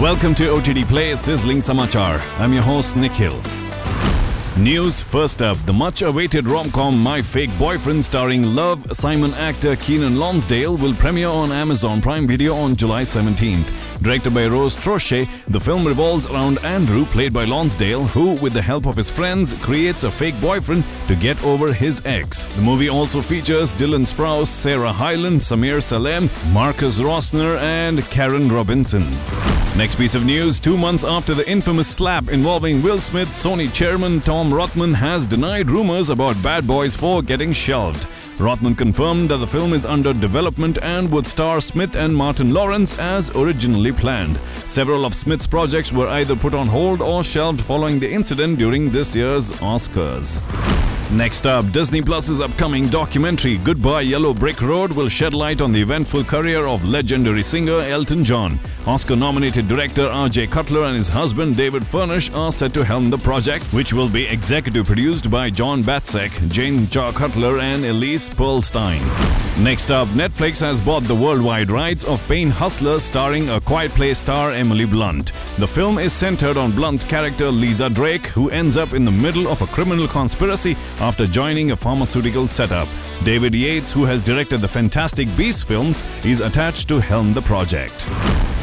Welcome to OTT Play Sizzling Samachar. I'm your host Nikhil. News first up. The much awaited rom com My Fake Boyfriend starring Love Simon actor Keiynan Lonsdale will premiere on Amazon Prime Video on July 17th. Directed by Rose Troche, the film revolves around Andrew, played by Lonsdale, who, with the help of his friends, creates a fake boyfriend to get over his ex. The movie also features Dylan Sprouse, Sarah Hyland, Samer Salem, Marcus Rosner, and Karen Robinson. Next piece of news two months after the infamous slap involving Will Smith, Sony chairman Tom Rothman has denied rumors about Bad Boys 4 getting shelved. Rothman confirmed that the film is under development and would star Smith and Martin Lawrence as originally planned. Several of Smith's projects were either put on hold or shelved following the incident during this year's Oscars. Next up, Disney Plus's upcoming documentary Goodbye Yellow Brick Road will shed light on the eventful career of legendary singer Elton John. Oscar nominated director RJ Cutler and his husband David Furnish are set to helm the project, which will be executive produced by John Battsek, Jane Cha Cutler, and Elise Pearlstein. Next up, Netflix has bought the worldwide rights of Pain Hustler starring a Quiet Place star Emily Blunt. The film is centered on Blunt's character Lisa Drake, who ends up in the middle of a criminal conspiracy after joining a pharmaceutical setup. David Yates, who has directed the Fantastic Beasts films, is attached to helm the project.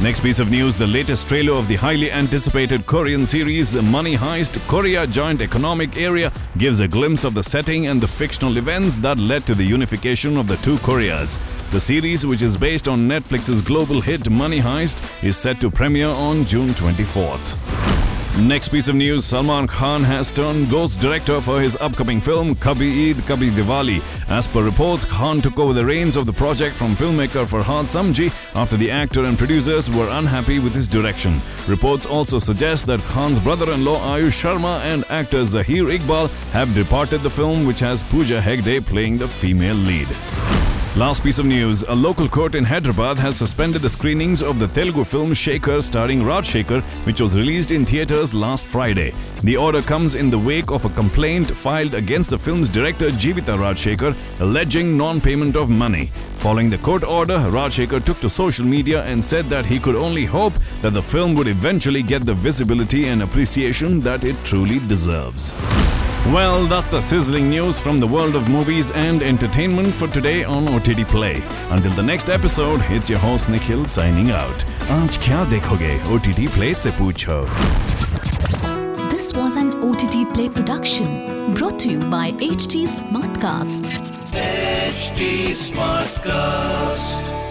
Next piece of news the latest trailer of the highly anticipated Korean series Money Heist Korea Joint Economic Area gives a glimpse of the setting and the fictional events that led to the unification of the two Koreas. The series, which is based on Netflix's global hit Money Heist, is set to premiere on June 24th. Next piece of news Salman Khan has turned ghost director for his upcoming film Kabhi Eid Kabhi Diwali. As per reports, Khan took over the reins of the project from filmmaker Farhad Samji after the actor and producers were unhappy with his direction. Reports also suggest that Khan's brother in law Ayush Sharma and actor Zaheer Iqbal have departed the film, which has Pooja Hegde playing the female lead. Last piece of news a local court in Hyderabad has suspended the screenings of the Telugu film Shekar starring Rajasekhar, which was released in theatres last Friday. The order comes in the wake of a complaint filed against the film's director Jeevitha Rajasekhar alleging non payment of money. Following the court order, Rajshekhar took to social media and said that he could only hope that the film would eventually get the visibility and appreciation that it truly deserves. Well, that's the sizzling news from the world of movies and entertainment for today on OTT Play. Until the next episode, it's your host Nikhil signing out. Aaj kya dekhoge? OTT Play se poocho. This was an OTT Play production brought to you by HT Smartcast. HT Smartcast.